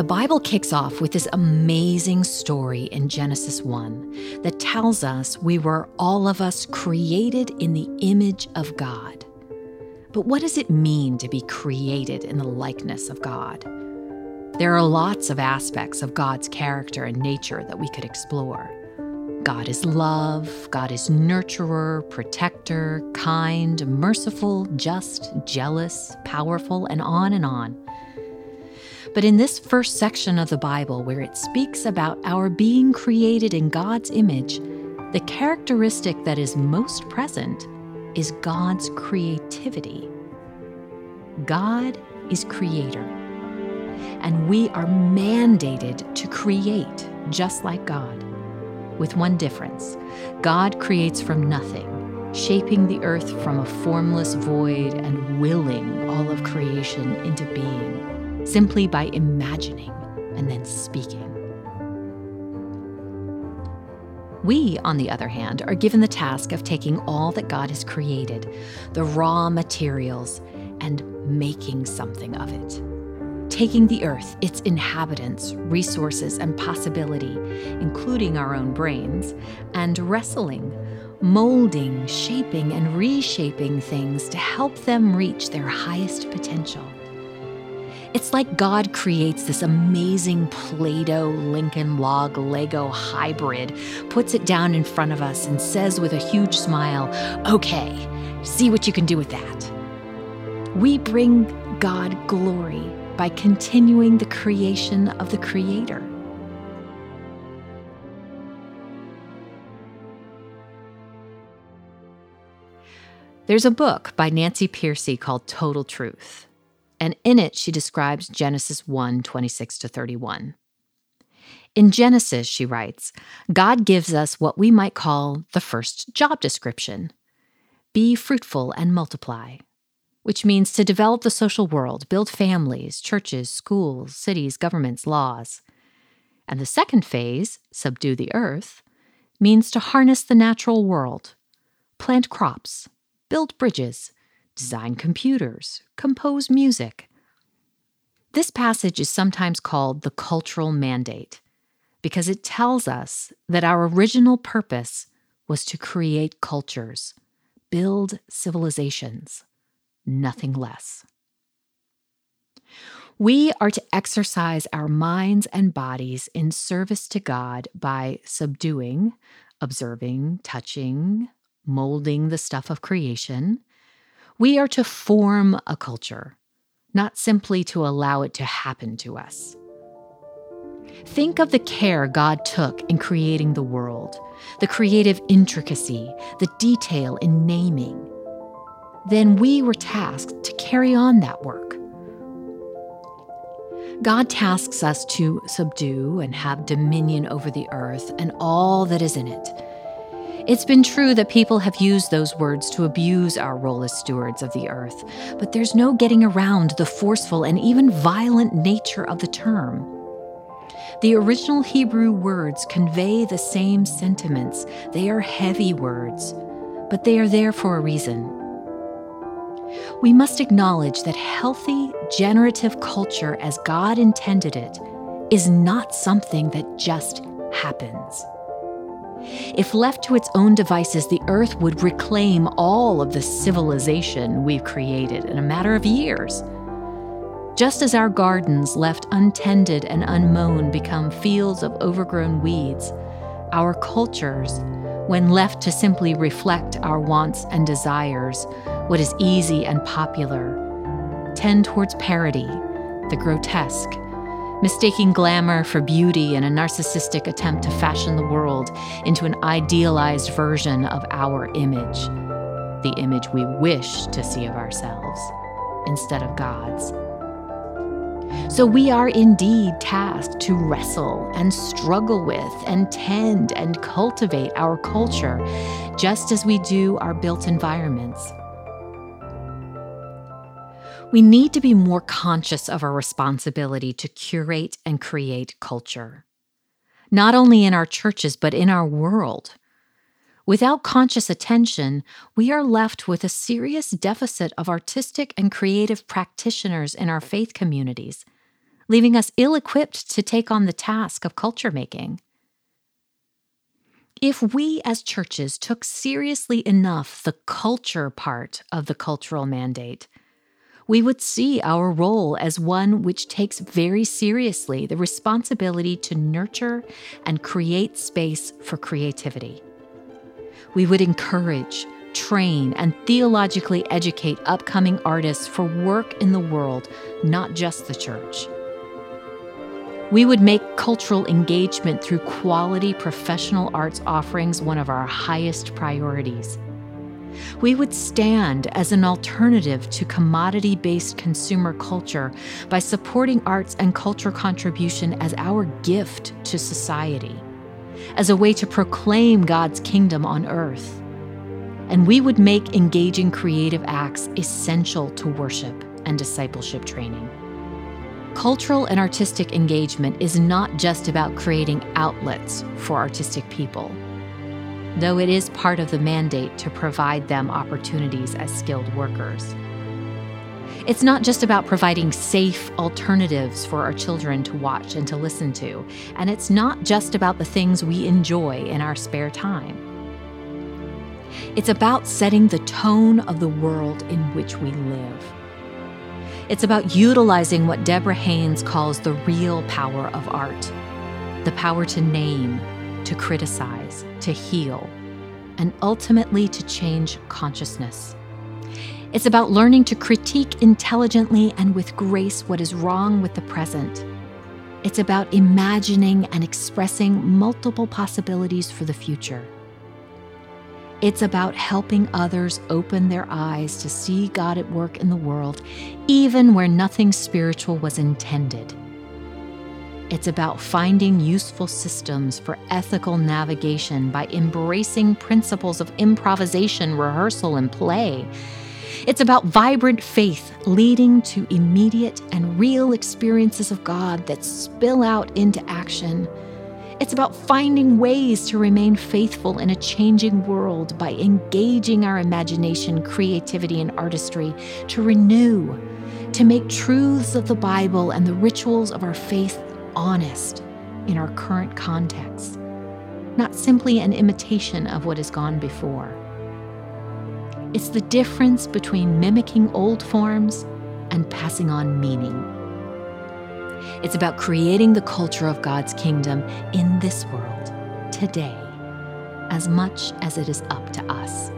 The Bible kicks off with this amazing story in Genesis 1 that tells us we were all of us created in the image of God. But what does it mean to be created in the likeness of God? There are lots of aspects of God's character and nature that we could explore. God is love, God is nurturer, protector, kind, merciful, just, jealous, powerful, and on and on. But in this first section of the Bible, where it speaks about our being created in God's image, the characteristic that is most present is God's creativity. God is creator, and we are mandated to create just like God, with one difference God creates from nothing, shaping the earth from a formless void and willing all of creation into being, simply by imagining and then speaking. We, on the other hand, are given the task of taking all that God has created, the raw materials, and making something of it. Taking the earth, its inhabitants, resources, and possibility, including our own brains, and wrestling, molding, shaping, and reshaping things to help them reach their highest potential. It's like God creates this amazing Play Doh Lincoln Log Lego hybrid, puts it down in front of us, and says with a huge smile, Okay, see what you can do with that. We bring God glory by continuing the creation of the Creator. There's a book by Nancy Pearcey called Total Truth and in it she describes Genesis 1 26 to 31. In Genesis, she writes, God gives us what we might call the first job description be fruitful and multiply, which means to develop the social world, build families, churches, schools, cities, governments, laws. And the second phase, subdue the earth, means to harness the natural world, plant crops, build bridges, design computers, compose music. This passage is sometimes called the cultural mandate because it tells us that our original purpose was to create cultures, build civilizations, nothing less. We are to exercise our minds and bodies in service to God by subduing, observing, touching, molding the stuff of creation, we are to form a culture, not simply to allow it to happen to us. Think of the care God took in creating the world, the creative intricacy, the detail in naming. Then we were tasked to carry on that work. God tasks us to subdue and have dominion over the earth and all that is in it it's been true that people have used those words to abuse our role as stewards of the earth, but there's no getting around the forceful and even violent nature of the term. The original Hebrew words convey the same sentiments. They are heavy words, but they are there for a reason. We must acknowledge that healthy, generative culture as God intended it is not something that just happens. If left to its own devices, the Earth would reclaim all of the civilization we've created in a matter of years. Just as our gardens, left untended and unmown, become fields of overgrown weeds, our cultures, when left to simply reflect our wants and desires, what is easy and popular, tend towards parody, the grotesque, mistaking glamour for beauty in a narcissistic attempt to fashion the world into an idealized version of our image, the image we wish to see of ourselves, instead of God's. So we are indeed tasked to wrestle and struggle with and tend and cultivate our culture just as we do our built environments. We need to be more conscious of our responsibility to curate and create culture, not only in our churches, but in our world. Without conscious attention, we are left with a serious deficit of artistic and creative practitioners in our faith communities, leaving us ill equipped to take on the task of culture making. If we as churches took seriously enough the culture part of the cultural mandate, we would see our role as one which takes very seriously the responsibility to nurture and create space for creativity. We would encourage, train, and theologically educate upcoming artists for work in the world, not just the church. We would make cultural engagement through quality professional arts offerings one of our highest priorities. We would stand as an alternative to commodity based consumer culture by supporting arts and culture contribution as our gift to society, as a way to proclaim God's kingdom on earth. And we would make engaging creative acts essential to worship and discipleship training. Cultural and artistic engagement is not just about creating outlets for artistic people, though it is part of the mandate to provide them opportunities as skilled workers. It's not just about providing safe alternatives for our children to watch and to listen to, and it's not just about the things we enjoy in our spare time. It's about setting the tone of the world in which we live. It's about utilizing what Deborah Haynes calls the real power of art the power to name, to criticize, to heal, and ultimately to change consciousness. It's about learning to critique intelligently and with grace what is wrong with the present. It's about imagining and expressing multiple possibilities for the future. It's about helping others open their eyes to see God at work in the world, even where nothing spiritual was intended. It's about finding useful systems for ethical navigation by embracing principles of improvisation, rehearsal, and play. It's about vibrant faith leading to immediate and real experiences of God that spill out into action it's about finding ways to remain faithful in a changing world by engaging our imagination, creativity, and artistry to renew, to make truths of the Bible and the rituals of our faith honest in our current context, not simply an imitation of what has gone before. It's the difference between mimicking old forms and passing on meaning. It's about creating the culture of God's kingdom in this world today, as much as it is up to us.